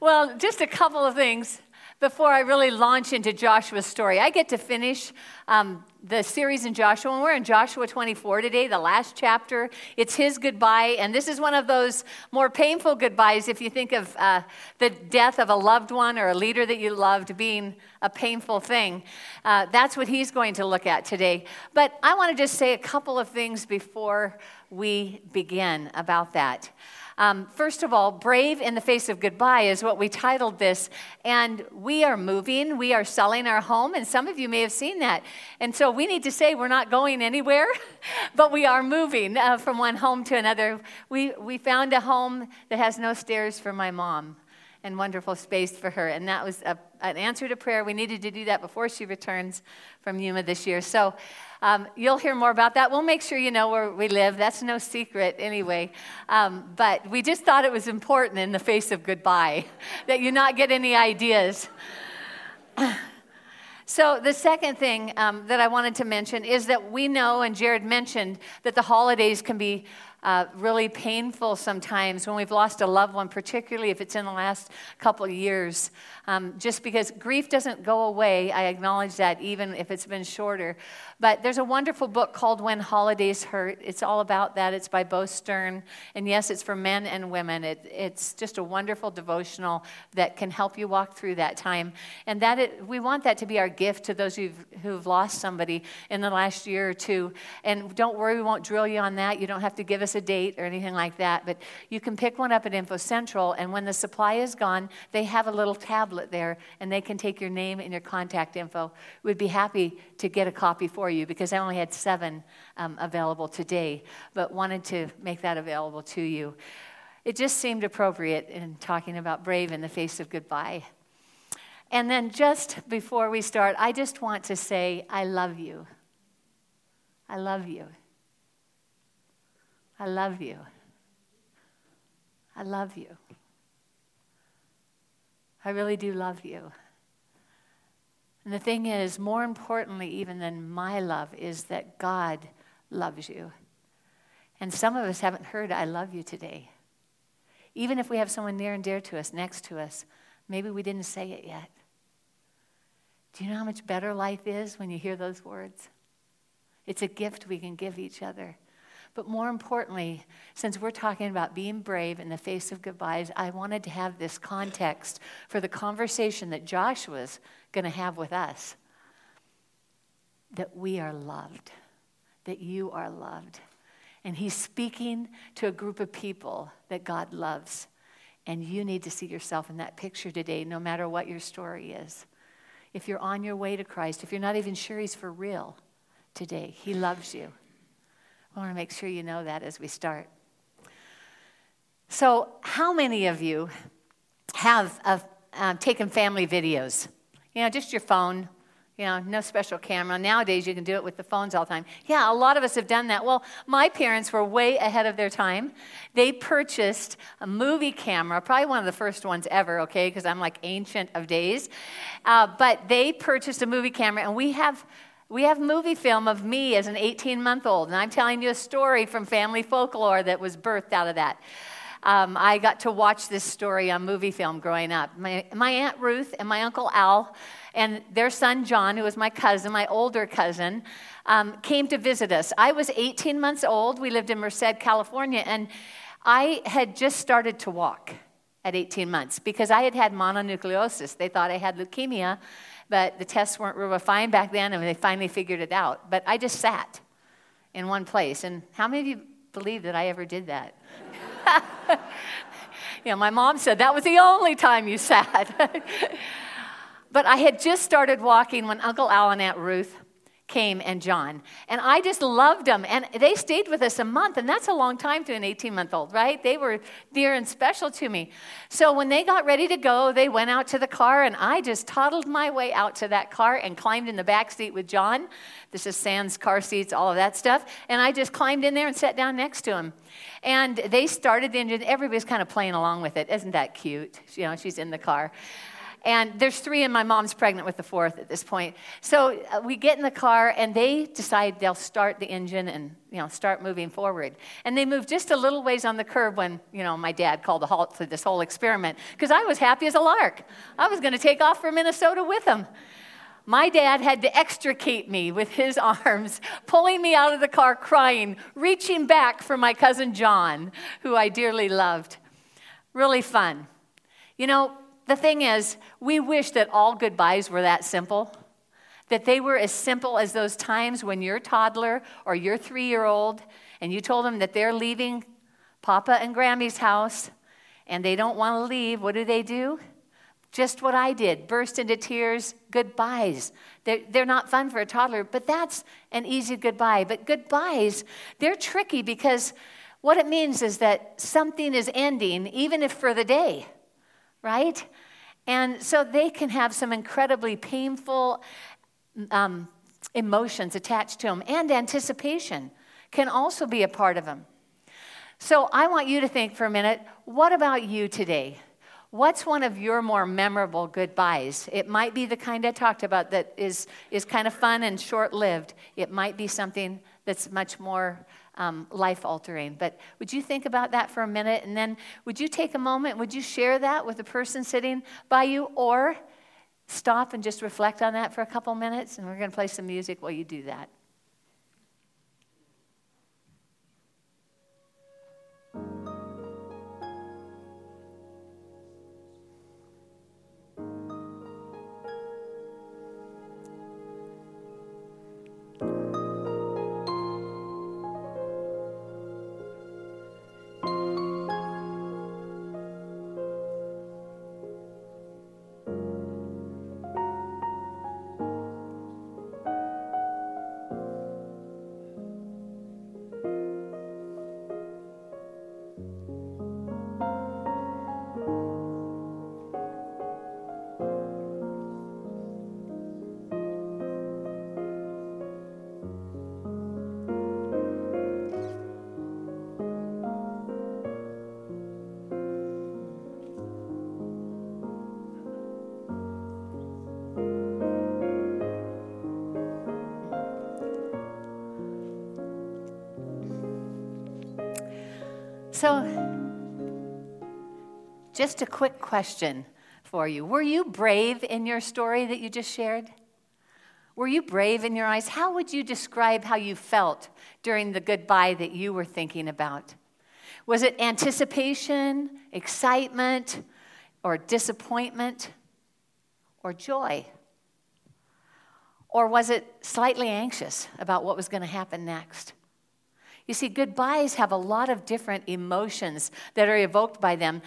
Well, just a couple of things before I really launch into Joshua's story. I get to finish um, the series in Joshua, and we're in Joshua 24 today, the last chapter. It's his goodbye, and this is one of those more painful goodbyes if you think of uh, the death of a loved one or a leader that you loved being a painful thing. Uh, that's what he's going to look at today. But I want to just say a couple of things before we begin about that. Um, first of all, Brave in the Face of Goodbye is what we titled this. And we are moving, we are selling our home, and some of you may have seen that. And so we need to say we're not going anywhere, but we are moving uh, from one home to another. We, we found a home that has no stairs for my mom and wonderful space for her. And that was a, an answer to prayer. We needed to do that before she returns from Yuma this year. So um, you'll hear more about that. We'll make sure you know where we live. That's no secret anyway. Um, but we just thought it was important in the face of goodbye that you not get any ideas. So, the second thing um, that I wanted to mention is that we know, and Jared mentioned, that the holidays can be uh, really painful sometimes when we've lost a loved one, particularly if it's in the last couple of years. Um, just because grief doesn't go away, I acknowledge that even if it's been shorter. But there's a wonderful book called When Holidays Hurt. It's all about that. It's by Bo Stern. And yes, it's for men and women. It, it's just a wonderful devotional that can help you walk through that time. And that it, we want that to be our gift to those who've, who've lost somebody in the last year or two. And don't worry, we won't drill you on that. You don't have to give us a date or anything like that. But you can pick one up at Info Central. And when the supply is gone, they have a little tablet there and they can take your name and your contact info. We'd be happy to get a copy for you because I only had seven um, available today, but wanted to make that available to you. It just seemed appropriate in talking about brave in the face of goodbye. And then just before we start, I just want to say, I love you. I love you. I love you. I love you. I really do love you. And the thing is, more importantly, even than my love, is that God loves you. And some of us haven't heard, I love you today. Even if we have someone near and dear to us, next to us, maybe we didn't say it yet. Do you know how much better life is when you hear those words? It's a gift we can give each other. But more importantly, since we're talking about being brave in the face of goodbyes, I wanted to have this context for the conversation that Joshua's going to have with us that we are loved, that you are loved. And he's speaking to a group of people that God loves. And you need to see yourself in that picture today, no matter what your story is. If you're on your way to Christ, if you're not even sure he's for real today, he loves you. I want to make sure you know that as we start. So, how many of you have uh, taken family videos? You know, just your phone, you know, no special camera. Nowadays, you can do it with the phones all the time. Yeah, a lot of us have done that. Well, my parents were way ahead of their time. They purchased a movie camera, probably one of the first ones ever, okay, because I'm like ancient of days. Uh, but they purchased a movie camera, and we have we have movie film of me as an 18 month old, and I'm telling you a story from family folklore that was birthed out of that. Um, I got to watch this story on movie film growing up. My, my Aunt Ruth and my Uncle Al and their son John, who was my cousin, my older cousin, um, came to visit us. I was 18 months old. We lived in Merced, California, and I had just started to walk at 18 months because I had had mononucleosis. They thought I had leukemia but the tests weren't refined back then, and they finally figured it out. But I just sat in one place. And how many of you believe that I ever did that? you know, my mom said that was the only time you sat. but I had just started walking when Uncle Al and Aunt Ruth came and John. And I just loved them. And they stayed with us a month, and that's a long time to an 18 month old, right? They were dear and special to me. So when they got ready to go, they went out to the car, and I just toddled my way out to that car and climbed in the back seat with John. This is Sans car seats, all of that stuff. And I just climbed in there and sat down next to him. And they started the engine. Everybody's kind of playing along with it. Isn't that cute? You know, she's in the car. And there's three, and my mom's pregnant with the fourth at this point. So uh, we get in the car, and they decide they'll start the engine and you know start moving forward. And they move just a little ways on the curb when you know my dad called a halt to this whole experiment because I was happy as a lark. I was going to take off for Minnesota with them. My dad had to extricate me with his arms, pulling me out of the car crying, reaching back for my cousin John, who I dearly loved. Really fun. You know, the thing is, we wish that all goodbyes were that simple, that they were as simple as those times when your toddler or your three year old and you told them that they're leaving Papa and Grammy's house and they don't want to leave. What do they do? Just what I did burst into tears, goodbyes. They're, they're not fun for a toddler, but that's an easy goodbye. But goodbyes, they're tricky because what it means is that something is ending, even if for the day right? And so they can have some incredibly painful um, emotions attached to them, and anticipation can also be a part of them. So I want you to think for a minute what about you today? What's one of your more memorable goodbyes? It might be the kind I talked about that is, is kind of fun and short lived. It might be something that's much more um, life altering. But would you think about that for a minute? And then would you take a moment? Would you share that with the person sitting by you? Or stop and just reflect on that for a couple minutes? And we're going to play some music while you do that. So, just a quick question for you. Were you brave in your story that you just shared? Were you brave in your eyes? How would you describe how you felt during the goodbye that you were thinking about? Was it anticipation, excitement, or disappointment, or joy? Or was it slightly anxious about what was going to happen next? You see, goodbyes have a lot of different emotions that are evoked by them.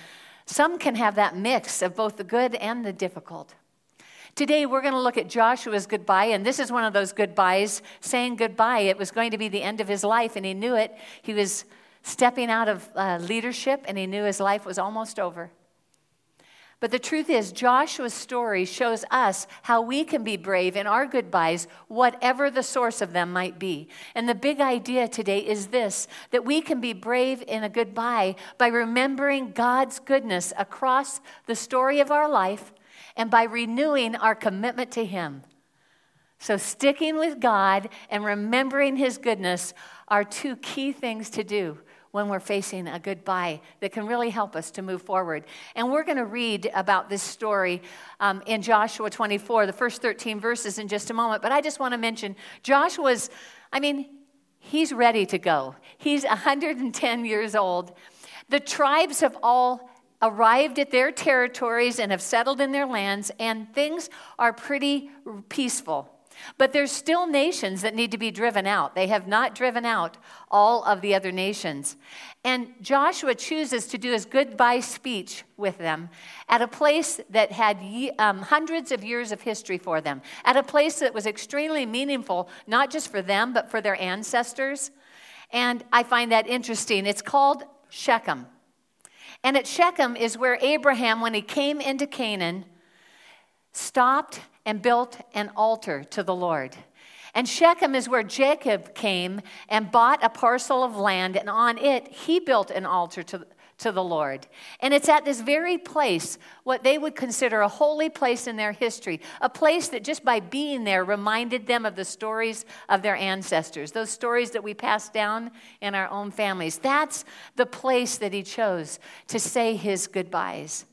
Some can have that mix of both the good and the difficult. Today, we're going to look at Joshua's goodbye, and this is one of those goodbyes, saying goodbye. It was going to be the end of his life, and he knew it. He was stepping out of uh, leadership, and he knew his life was almost over. But the truth is, Joshua's story shows us how we can be brave in our goodbyes, whatever the source of them might be. And the big idea today is this that we can be brave in a goodbye by remembering God's goodness across the story of our life and by renewing our commitment to Him. So, sticking with God and remembering His goodness are two key things to do when we're facing a goodbye that can really help us to move forward. And we're going to read about this story um, in Joshua 24, the first 13 verses, in just a moment. But I just want to mention Joshua's, I mean, he's ready to go. He's 110 years old. The tribes have all arrived at their territories and have settled in their lands, and things are pretty peaceful. But there's still nations that need to be driven out. They have not driven out all of the other nations. And Joshua chooses to do his goodbye speech with them at a place that had um, hundreds of years of history for them, at a place that was extremely meaningful, not just for them, but for their ancestors. And I find that interesting. It's called Shechem. And at Shechem is where Abraham, when he came into Canaan, stopped and built an altar to the Lord. And Shechem is where Jacob came and bought a parcel of land, and on it he built an altar to, to the Lord. And it's at this very place, what they would consider a holy place in their history, a place that just by being there reminded them of the stories of their ancestors, those stories that we pass down in our own families. That's the place that he chose to say his goodbyes.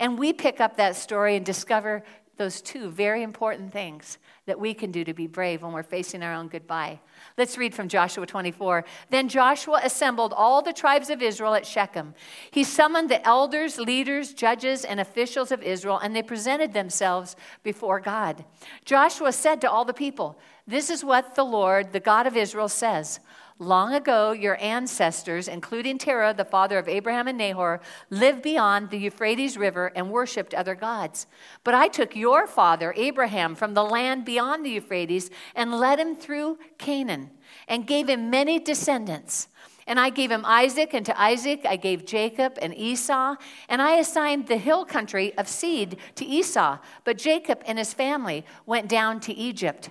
And we pick up that story and discover those two very important things that we can do to be brave when we're facing our own goodbye. Let's read from Joshua 24. Then Joshua assembled all the tribes of Israel at Shechem. He summoned the elders, leaders, judges, and officials of Israel, and they presented themselves before God. Joshua said to all the people, This is what the Lord, the God of Israel, says. Long ago, your ancestors, including Terah, the father of Abraham and Nahor, lived beyond the Euphrates River and worshiped other gods. But I took your father, Abraham, from the land beyond the Euphrates and led him through Canaan and gave him many descendants. And I gave him Isaac, and to Isaac I gave Jacob and Esau, and I assigned the hill country of Seir to Esau. But Jacob and his family went down to Egypt.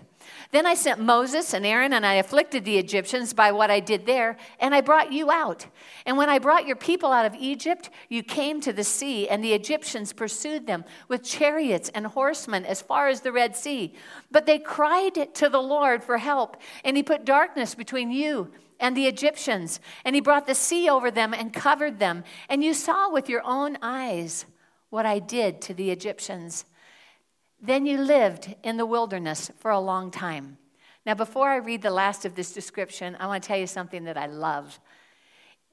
Then I sent Moses and Aaron, and I afflicted the Egyptians by what I did there, and I brought you out. And when I brought your people out of Egypt, you came to the sea, and the Egyptians pursued them with chariots and horsemen as far as the Red Sea. But they cried to the Lord for help, and he put darkness between you and the Egyptians, and he brought the sea over them and covered them. And you saw with your own eyes what I did to the Egyptians. Then you lived in the wilderness for a long time. Now, before I read the last of this description, I want to tell you something that I love.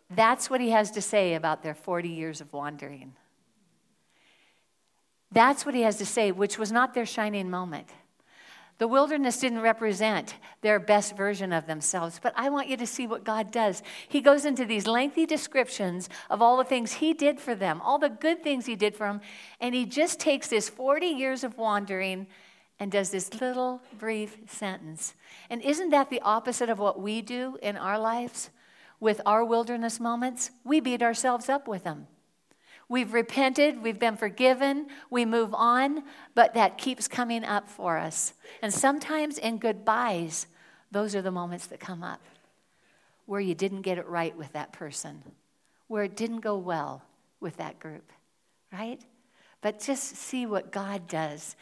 That's what he has to say about their 40 years of wandering. That's what he has to say, which was not their shining moment. The wilderness didn't represent their best version of themselves, but I want you to see what God does. He goes into these lengthy descriptions of all the things He did for them, all the good things He did for them, and He just takes this 40 years of wandering and does this little brief sentence. And isn't that the opposite of what we do in our lives with our wilderness moments? We beat ourselves up with them. We've repented, we've been forgiven, we move on, but that keeps coming up for us. And sometimes in goodbyes, those are the moments that come up where you didn't get it right with that person, where it didn't go well with that group, right? But just see what God does.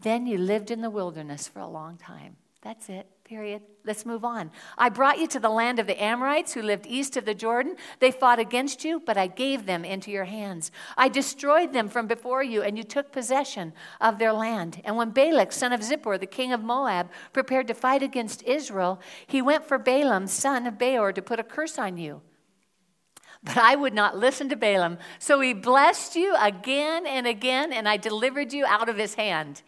Then you lived in the wilderness for a long time. That's it. Period. Let's move on. I brought you to the land of the Amorites who lived east of the Jordan. They fought against you, but I gave them into your hands. I destroyed them from before you, and you took possession of their land. And when Balak, son of Zippor, the king of Moab, prepared to fight against Israel, he went for Balaam, son of Beor, to put a curse on you. But I would not listen to Balaam. So he blessed you again and again, and I delivered you out of his hand.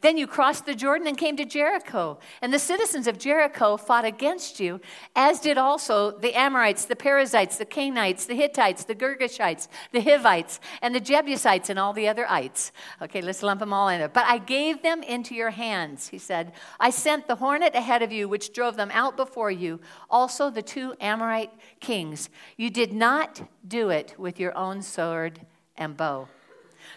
Then you crossed the Jordan and came to Jericho. And the citizens of Jericho fought against you, as did also the Amorites, the Perizzites, the Canaanites, the Hittites, the Girgashites, the Hivites, and the Jebusites, and all the other ites. Okay, let's lump them all in there. But I gave them into your hands, he said. I sent the hornet ahead of you, which drove them out before you, also the two Amorite kings. You did not do it with your own sword and bow.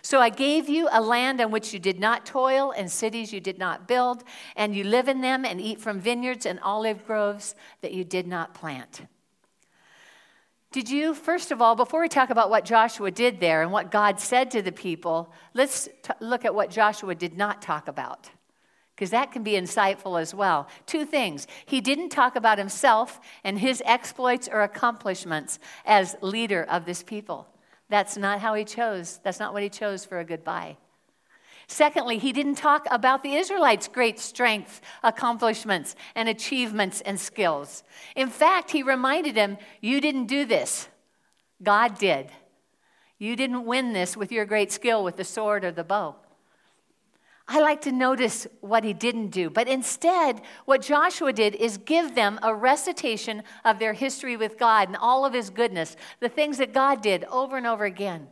So I gave you a land on which you did not toil, and cities you did not build, and you live in them and eat from vineyards and olive groves that you did not plant. Did you, first of all, before we talk about what Joshua did there and what God said to the people, let's t- look at what Joshua did not talk about, because that can be insightful as well. Two things. He didn't talk about himself and his exploits or accomplishments as leader of this people. That's not how he chose. That's not what he chose for a goodbye. Secondly, he didn't talk about the Israelites' great strength, accomplishments, and achievements and skills. In fact, he reminded them, You didn't do this, God did. You didn't win this with your great skill with the sword or the bow. I like to notice what he didn't do. But instead, what Joshua did is give them a recitation of their history with God and all of his goodness, the things that God did over and over again.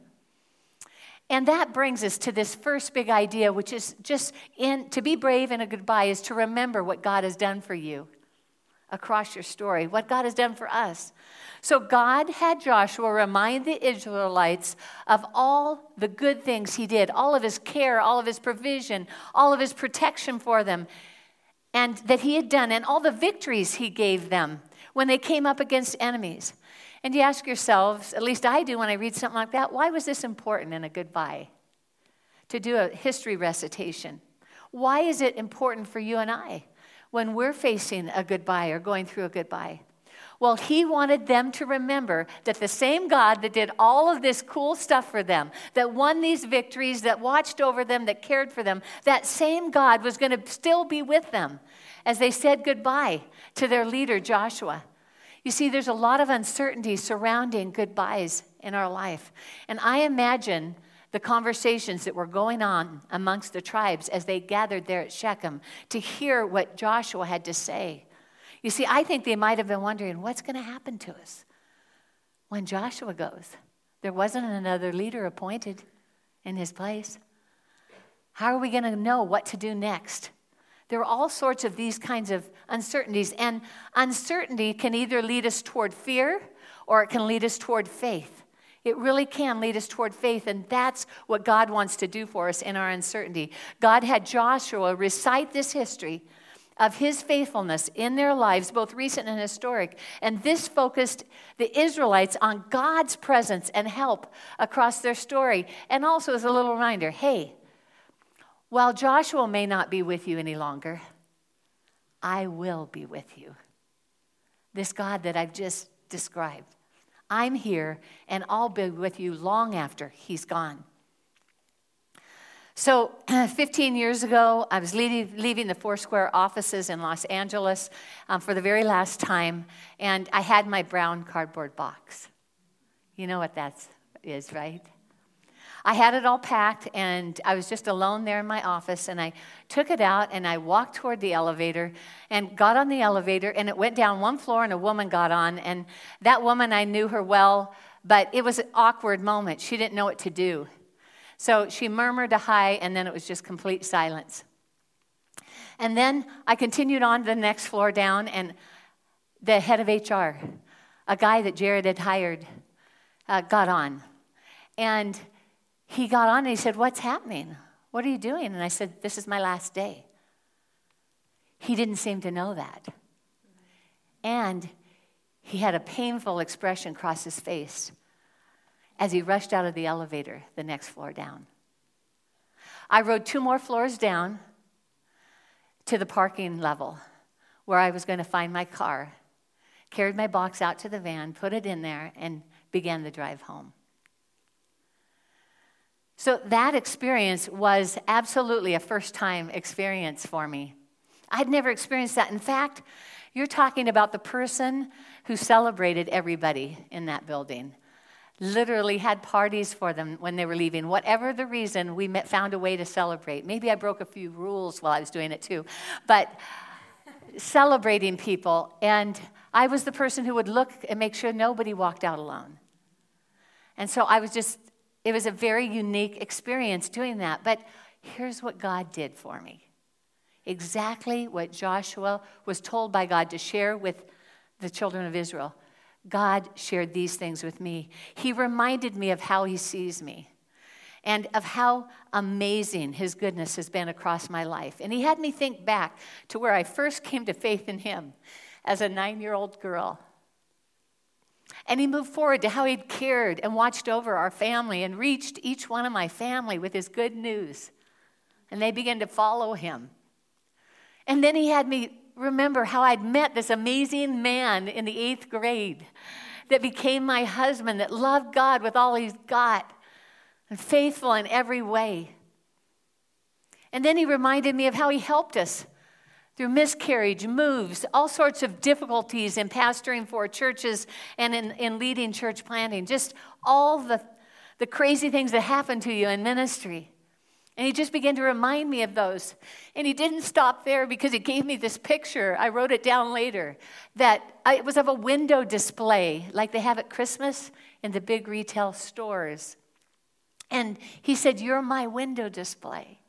And that brings us to this first big idea, which is just in, to be brave in a goodbye is to remember what God has done for you across your story, what God has done for us. So God had Joshua remind the Israelites of all the good things he did, all of his care, all of his provision, all of his protection for them, and that he had done, and all the victories he gave them when they came up against enemies. And you ask yourselves, at least I do when I read something like that, why was this important in a goodbye? To do a history recitation. Why is it important for you and I when we're facing a goodbye or going through a goodbye? Well, he wanted them to remember that the same God that did all of this cool stuff for them, that won these victories, that watched over them, that cared for them, that same God was going to still be with them as they said goodbye to their leader, Joshua. You see, there's a lot of uncertainty surrounding goodbyes in our life. And I imagine the conversations that were going on amongst the tribes as they gathered there at Shechem to hear what Joshua had to say. You see, I think they might have been wondering what's going to happen to us when Joshua goes. There wasn't another leader appointed in his place. How are we going to know what to do next? There are all sorts of these kinds of uncertainties, and uncertainty can either lead us toward fear or it can lead us toward faith. It really can lead us toward faith, and that's what God wants to do for us in our uncertainty. God had Joshua recite this history of his faithfulness in their lives, both recent and historic. And this focused the Israelites on God's presence and help across their story. And also as a little reminder hey, while Joshua may not be with you any longer, I will be with you. This God that I've just described. I'm here and I'll be with you long after he's gone. So, 15 years ago, I was leaving, leaving the Foursquare offices in Los Angeles um, for the very last time, and I had my brown cardboard box. You know what that is, right? I had it all packed, and I was just alone there in my office, and I took it out and I walked toward the elevator and got on the elevator, and it went down one floor, and a woman got on, and that woman, I knew her well, but it was an awkward moment. She didn't know what to do. So she murmured a hi, and then it was just complete silence. And then I continued on to the next floor down, and the head of HR, a guy that Jared had hired, uh, got on. And he got on and he said, What's happening? What are you doing? And I said, This is my last day. He didn't seem to know that. And he had a painful expression cross his face as he rushed out of the elevator the next floor down. I rode two more floors down to the parking level where I was going to find my car, carried my box out to the van, put it in there, and began the drive home. So that experience was absolutely a first time experience for me. I'd never experienced that. In fact, you're talking about the person who celebrated everybody in that building literally had parties for them when they were leaving. Whatever the reason, we met, found a way to celebrate. Maybe I broke a few rules while I was doing it too, but celebrating people. And I was the person who would look and make sure nobody walked out alone. And so I was just, it was a very unique experience doing that. But here's what God did for me exactly what Joshua was told by God to share with the children of Israel. God shared these things with me. He reminded me of how He sees me and of how amazing His goodness has been across my life. And He had me think back to where I first came to faith in Him as a nine year old girl. And he moved forward to how he'd cared and watched over our family and reached each one of my family with his good news. And they began to follow him. And then he had me remember how I'd met this amazing man in the eighth grade that became my husband, that loved God with all he's got, and faithful in every way. And then he reminded me of how he helped us through miscarriage, moves, all sorts of difficulties in pastoring for churches and in, in leading church planting, just all the, the crazy things that happen to you in ministry. And he just began to remind me of those. And he didn't stop there because he gave me this picture. I wrote it down later that it was of a window display like they have at Christmas in the big retail stores. And he said, You're my window display.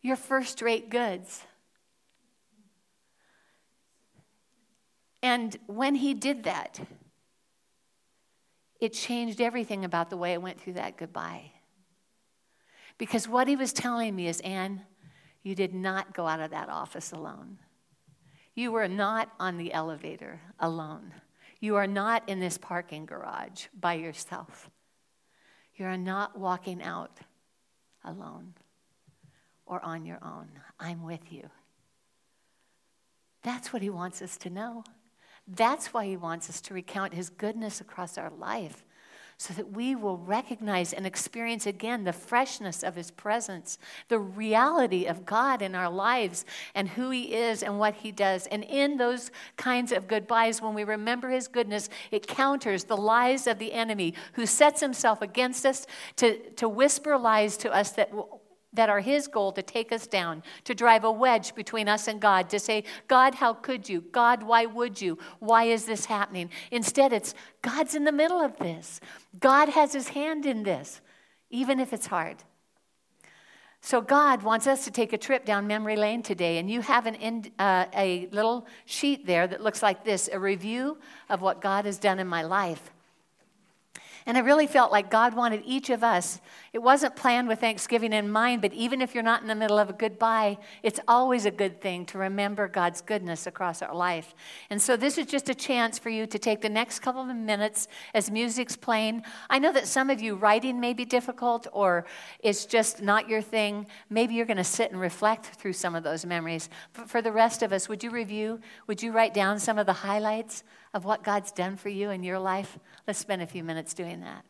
You're first rate goods. And when he did that, it changed everything about the way I went through that goodbye. Because what he was telling me is, Anne, you did not go out of that office alone. You were not on the elevator alone. You are not in this parking garage by yourself. You are not walking out alone or on your own. I'm with you. That's what he wants us to know. That's why he wants us to recount his goodness across our life so that we will recognize and experience again the freshness of His presence, the reality of God in our lives, and who He is and what He does. And in those kinds of goodbyes, when we remember His goodness, it counters the lies of the enemy who sets himself against us to, to whisper lies to us that that are His goal to take us down, to drive a wedge between us and God, to say, God, how could you? God, why would you? Why is this happening? Instead, it's God's in the middle of this. God has His hand in this, even if it's hard. So, God wants us to take a trip down memory lane today, and you have an uh, a little sheet there that looks like this a review of what God has done in my life. And I really felt like God wanted each of us. It wasn't planned with Thanksgiving in mind, but even if you're not in the middle of a goodbye, it's always a good thing to remember God's goodness across our life. And so this is just a chance for you to take the next couple of minutes as music's playing. I know that some of you writing may be difficult or it's just not your thing. Maybe you're going to sit and reflect through some of those memories. But for the rest of us, would you review? Would you write down some of the highlights of what God's done for you in your life? Let's spend a few minutes doing that.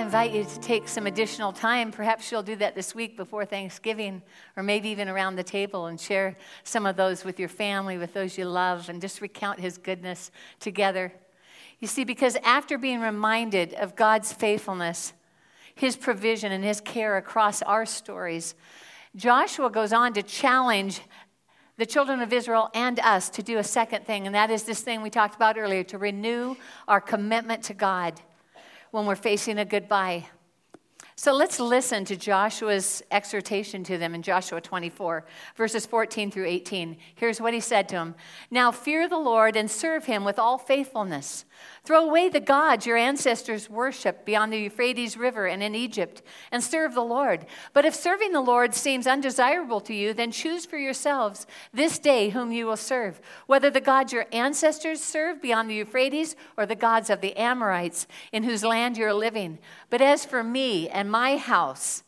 Invite you to take some additional time. Perhaps you'll do that this week before Thanksgiving, or maybe even around the table, and share some of those with your family, with those you love, and just recount His goodness together. You see, because after being reminded of God's faithfulness, His provision, and His care across our stories, Joshua goes on to challenge the children of Israel and us to do a second thing, and that is this thing we talked about earlier to renew our commitment to God when we're facing a goodbye. So let's listen to Joshua's exhortation to them in Joshua 24, verses 14 through 18. Here's what he said to them Now fear the Lord and serve him with all faithfulness. Throw away the gods your ancestors worshiped beyond the Euphrates River and in Egypt, and serve the Lord. But if serving the Lord seems undesirable to you, then choose for yourselves this day whom you will serve, whether the gods your ancestors served beyond the Euphrates or the gods of the Amorites in whose land you're living. But as for me and my house.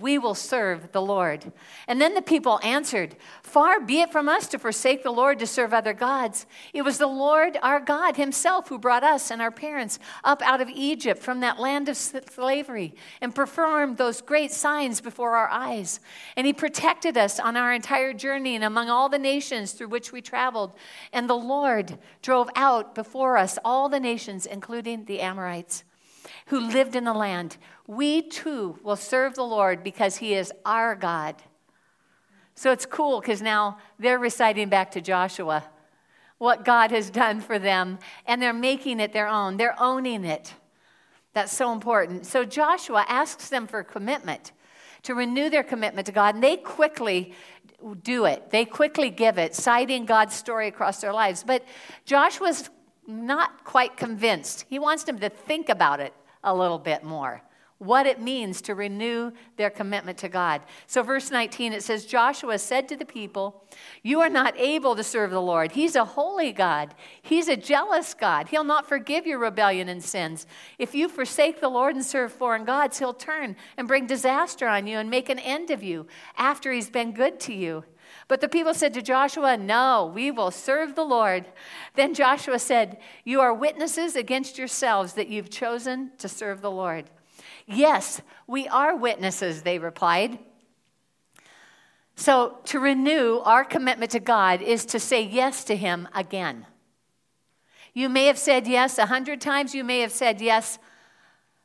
We will serve the Lord. And then the people answered, Far be it from us to forsake the Lord to serve other gods. It was the Lord our God Himself who brought us and our parents up out of Egypt from that land of slavery and performed those great signs before our eyes. And He protected us on our entire journey and among all the nations through which we traveled. And the Lord drove out before us all the nations, including the Amorites who lived in the land. We too will serve the Lord because he is our God. So it's cool because now they're reciting back to Joshua what God has done for them, and they're making it their own. They're owning it. That's so important. So Joshua asks them for commitment, to renew their commitment to God, and they quickly do it. They quickly give it, citing God's story across their lives. But Joshua's not quite convinced. He wants them to think about it a little bit more what it means to renew their commitment to God. So, verse 19, it says Joshua said to the people, You are not able to serve the Lord. He's a holy God, He's a jealous God. He'll not forgive your rebellion and sins. If you forsake the Lord and serve foreign gods, He'll turn and bring disaster on you and make an end of you after He's been good to you. But the people said to Joshua, No, we will serve the Lord. Then Joshua said, You are witnesses against yourselves that you've chosen to serve the Lord. Yes, we are witnesses, they replied. So, to renew our commitment to God is to say yes to Him again. You may have said yes a hundred times, you may have said yes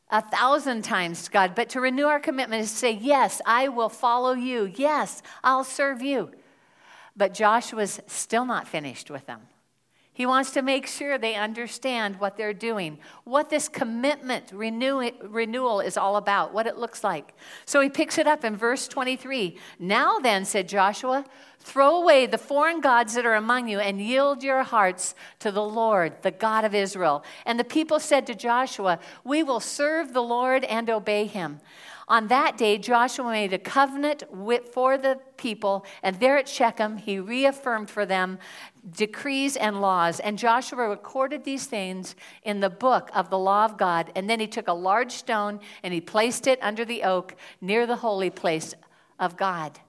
a thousand times to God, but to renew our commitment is to say, Yes, I will follow you. Yes, I'll serve you. But Joshua's still not finished with them. He wants to make sure they understand what they're doing, what this commitment renew, renewal is all about, what it looks like. So he picks it up in verse 23. Now then, said Joshua, throw away the foreign gods that are among you and yield your hearts to the Lord, the God of Israel. And the people said to Joshua, We will serve the Lord and obey him. On that day, Joshua made a covenant with, for the people, and there at Shechem, he reaffirmed for them decrees and laws. And Joshua recorded these things in the book of the law of God. And then he took a large stone and he placed it under the oak near the holy place of God.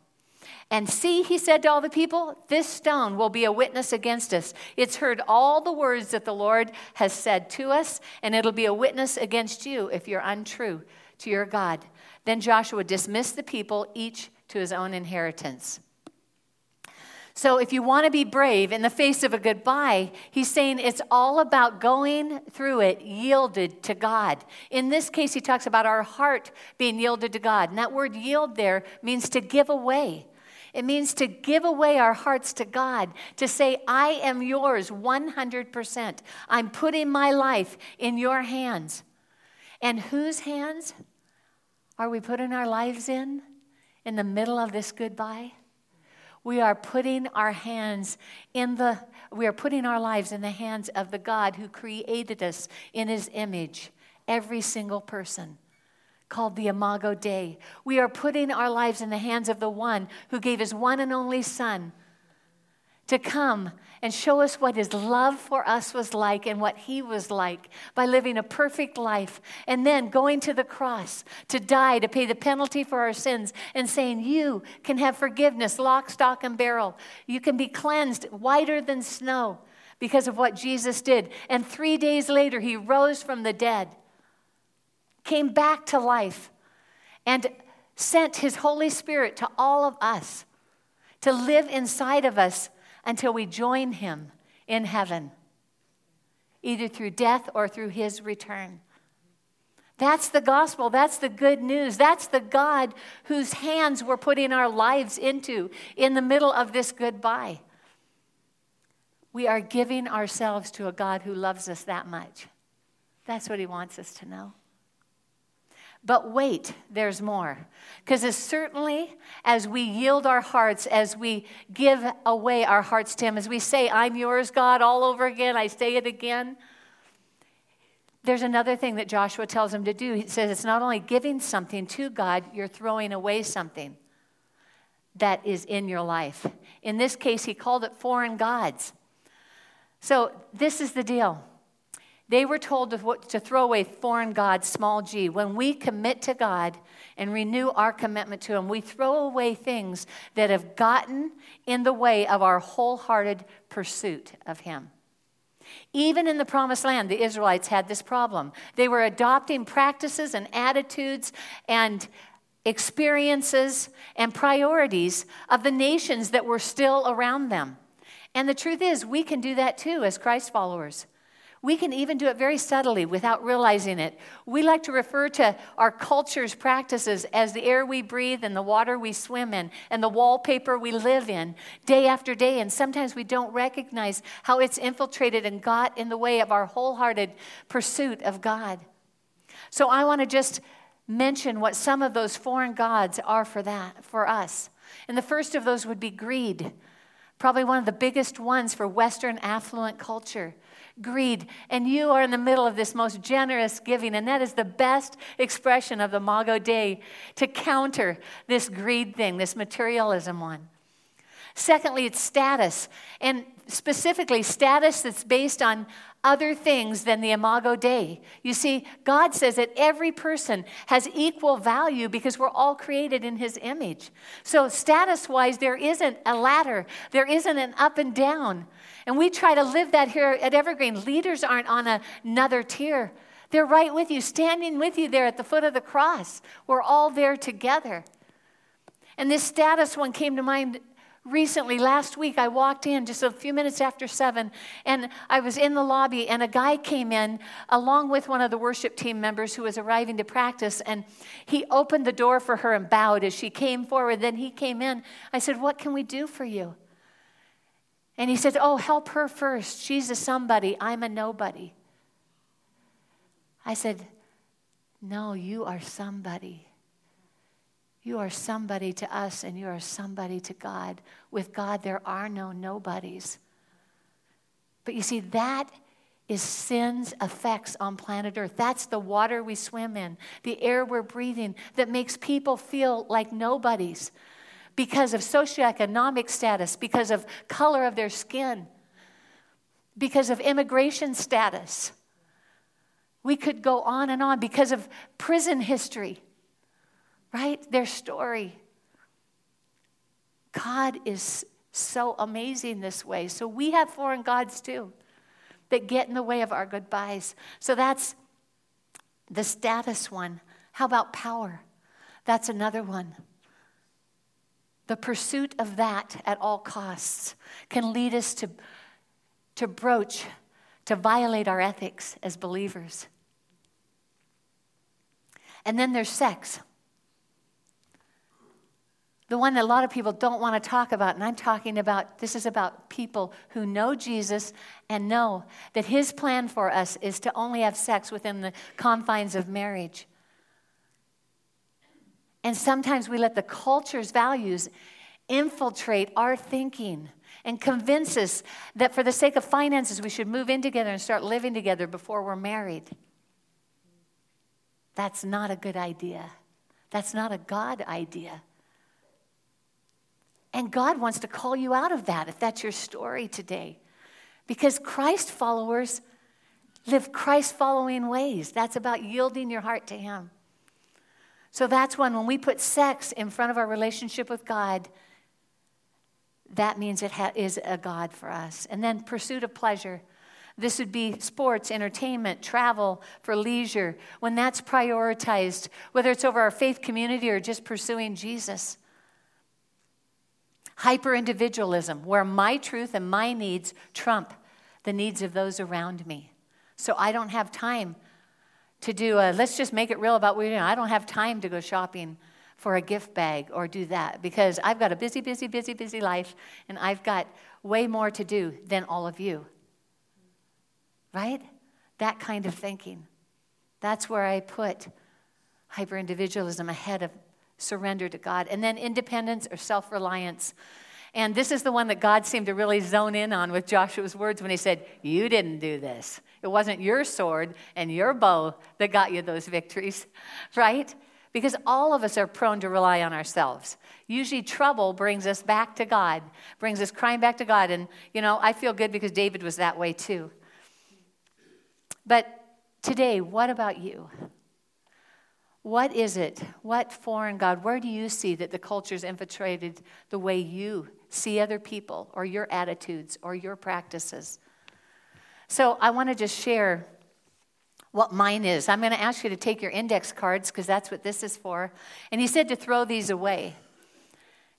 And see, he said to all the people, this stone will be a witness against us. It's heard all the words that the Lord has said to us, and it'll be a witness against you if you're untrue to your God. Then Joshua dismissed the people, each to his own inheritance. So, if you want to be brave in the face of a goodbye, he's saying it's all about going through it yielded to God. In this case, he talks about our heart being yielded to God. And that word yield there means to give away. It means to give away our hearts to God, to say, I am yours 100%. I'm putting my life in your hands. And whose hands? Are we putting our lives in in the middle of this goodbye? We are putting our hands in the, we are putting our lives in the hands of the God who created us in his image, every single person, called the Imago Dei. We are putting our lives in the hands of the one who gave his one and only Son to come and show us what his love for us was like and what he was like by living a perfect life and then going to the cross to die to pay the penalty for our sins and saying, You can have forgiveness, lock, stock, and barrel. You can be cleansed whiter than snow because of what Jesus did. And three days later, he rose from the dead, came back to life, and sent his Holy Spirit to all of us to live inside of us until we join him in heaven, either through death or through his return. That's the gospel. That's the good news. That's the God whose hands we're putting our lives into in the middle of this goodbye. We are giving ourselves to a God who loves us that much. That's what he wants us to know. But wait, there's more. Because as certainly as we yield our hearts, as we give away our hearts to Him, as we say, I'm yours, God, all over again, I say it again, there's another thing that Joshua tells him to do. He says it's not only giving something to God, you're throwing away something that is in your life. In this case, he called it foreign gods. So this is the deal They were told to, to throw away foreign gods, small g. When we commit to God and renew our commitment to Him, we throw away things that have gotten in the way of our wholehearted pursuit of Him. Even in the promised land, the Israelites had this problem. They were adopting practices and attitudes and experiences and priorities of the nations that were still around them. And the truth is, we can do that too as Christ followers. We can even do it very subtly without realizing it. We like to refer to our culture's practices as the air we breathe and the water we swim in and the wallpaper we live in day after day. And sometimes we don't recognize how it's infiltrated and got in the way of our wholehearted pursuit of God. So I want to just mention what some of those foreign gods are for that, for us. And the first of those would be greed, probably one of the biggest ones for Western affluent culture greed. And you are in the middle of this most generous giving. And that is the best expression of the Imago Dei to counter this greed thing, this materialism one. Secondly, it's status. And specifically, status that's based on other things than the imago dei. You see, God says that every person has equal value because we're all created in his image. So, status wise, there isn't a ladder, there isn't an up and down. And we try to live that here at Evergreen. Leaders aren't on a, another tier, they're right with you, standing with you there at the foot of the cross. We're all there together. And this status one came to mind recently, last week, I walked in just a few minutes after seven, and I was in the lobby, and a guy came in along with one of the worship team members who was arriving to practice, and he opened the door for her and bowed as she came forward. Then he came in. I said, What can we do for you? And he said, Oh, help her first. She's a somebody, I'm a nobody. I said, No, you are somebody. You are somebody to us and you are somebody to God. With God, there are no nobodies. But you see, that is sin's effects on planet Earth. That's the water we swim in, the air we're breathing that makes people feel like nobodies because of socioeconomic status, because of color of their skin, because of immigration status. We could go on and on because of prison history right? Their story. God is so amazing this way. So we have foreign gods too that get in the way of our goodbyes. So that's the status one. How about power? That's another one. The pursuit of that at all costs can lead us to, to broach, to violate our ethics as believers. And then there's sex the one that a lot of people don't want to talk about. And I'm talking about this is about people who know Jesus and know that his plan for us is to only have sex within the confines of marriage. And sometimes we let the culture's values infiltrate our thinking and convince us that for the sake of finances, we should move in together and start living together before we're married. That's not a good idea. That's not a God idea. And God wants to call you out of that if that's your story today. Because Christ followers live Christ following ways. That's about yielding your heart to Him. So that's when, when we put sex in front of our relationship with God, that means it ha- is a God for us. And then pursuit of pleasure. This would be sports, entertainment, travel for leisure. When that's prioritized, whether it's over our faith community or just pursuing Jesus. Hyper individualism, where my truth and my needs trump the needs of those around me. So I don't have time to do a, let's just make it real about what doing. I don't have time to go shopping for a gift bag or do that because I've got a busy, busy, busy, busy life and I've got way more to do than all of you. Right? That kind of thinking. That's where I put hyper individualism ahead of surrender to God. And then independence or self reliance. And this is the one that God seemed to really zone in on with Joshua's words when he said, You didn't do this. It wasn't your sword and your bow that got you those victories, right? Because all of us are prone to rely on ourselves. Usually, trouble brings us back to God, brings us crying back to God. And, you know, I feel good because David was that way too. But today, what about you? What is it? What foreign God? Where do you see that the culture's infiltrated the way you see other people or your attitudes or your practices? So I want to just share what mine is. I'm going to ask you to take your index cards because that's what this is for. And he said to throw these away.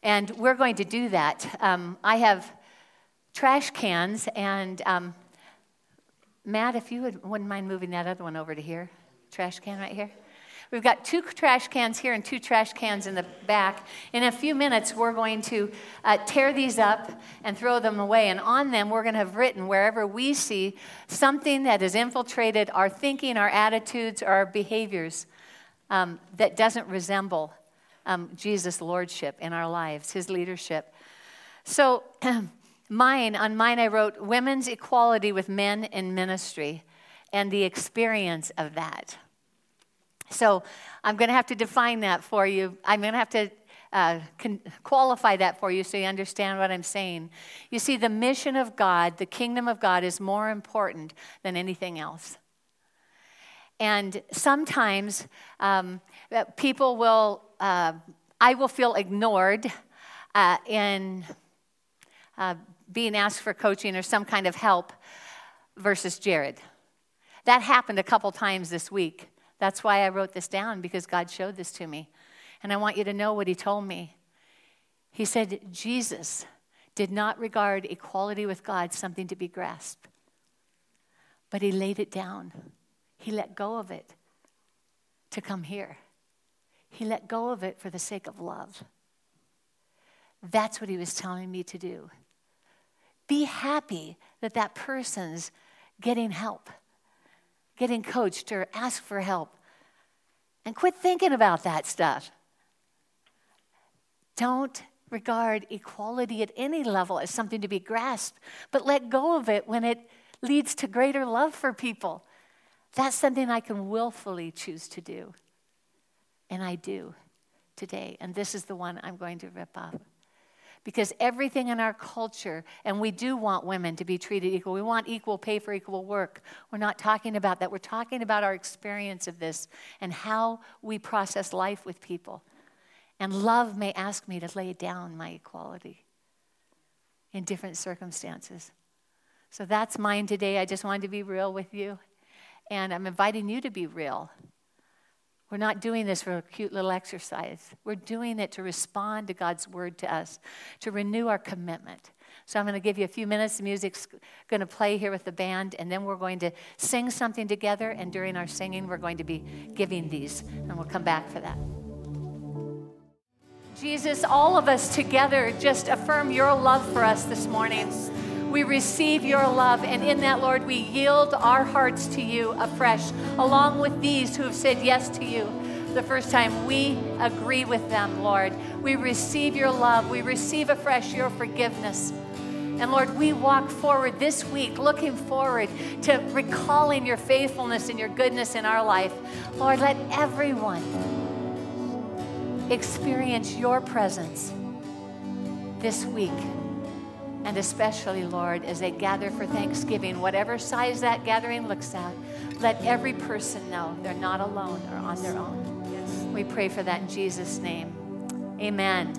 And we're going to do that. Um, I have trash cans, and um, Matt, if you would, wouldn't mind moving that other one over to here, trash can right here. We've got two trash cans here and two trash cans in the back. In a few minutes, we're going to uh, tear these up and throw them away. And on them, we're going to have written wherever we see something that has infiltrated our thinking, our attitudes, our behaviors um, that doesn't resemble um, Jesus' lordship in our lives, his leadership. So, mine, on mine, I wrote women's equality with men in ministry and the experience of that. So I'm going to have to define that for you. I'm going to have to uh, qualify that for you so you understand what I'm saying. You see, the mission of God, the kingdom of God, is more important than anything else. And sometimes um, people will, uh, I will feel ignored uh, in uh, being asked for coaching or some kind of help versus Jared. That happened a couple times this week. That's why I wrote this down because God showed this to me. And I want you to know what He told me. He said, Jesus did not regard equality with God something to be grasped, but He laid it down. He let go of it to come here. He let go of it for the sake of love. That's what He was telling me to do. Be happy that that person's getting help getting coached or ask for help. And quit thinking about that stuff. Don't regard equality at any level as something to be grasped, but let go of it when it leads to greater love for people. That's something I can willfully choose to do. And I do today. And this is the one I'm going to rip up because everything in our culture, and we do want women to be treated equal. We want equal pay for equal work. We're not talking about that. We're talking about our experience of this and how we process life with people. And love may ask me to lay down my equality in different circumstances. So that's mine today. I just wanted to be real with you. And I'm inviting you to be real. We're not doing this for a cute little exercise. We're doing it to respond to God's word to us, to renew our commitment. So I'm going to give you a few minutes. The music's going to play here with the band, and then we're going to sing something together. And during our singing, we're going to be giving these, and we'll come back for that. Jesus, all of us together just affirm your love for us this morning. We receive your love, and in that, Lord, we yield our hearts to you afresh, along with these who have said yes to you the first time. We agree with them, Lord. We receive your love, we receive afresh your forgiveness. And Lord, we walk forward this week looking forward to recalling your faithfulness and your goodness in our life. Lord, let everyone experience your presence this week. And especially, Lord, as they gather for Thanksgiving, whatever size that gathering looks at, let every person know they're not alone or on their own. We pray for that in Jesus' name. Amen.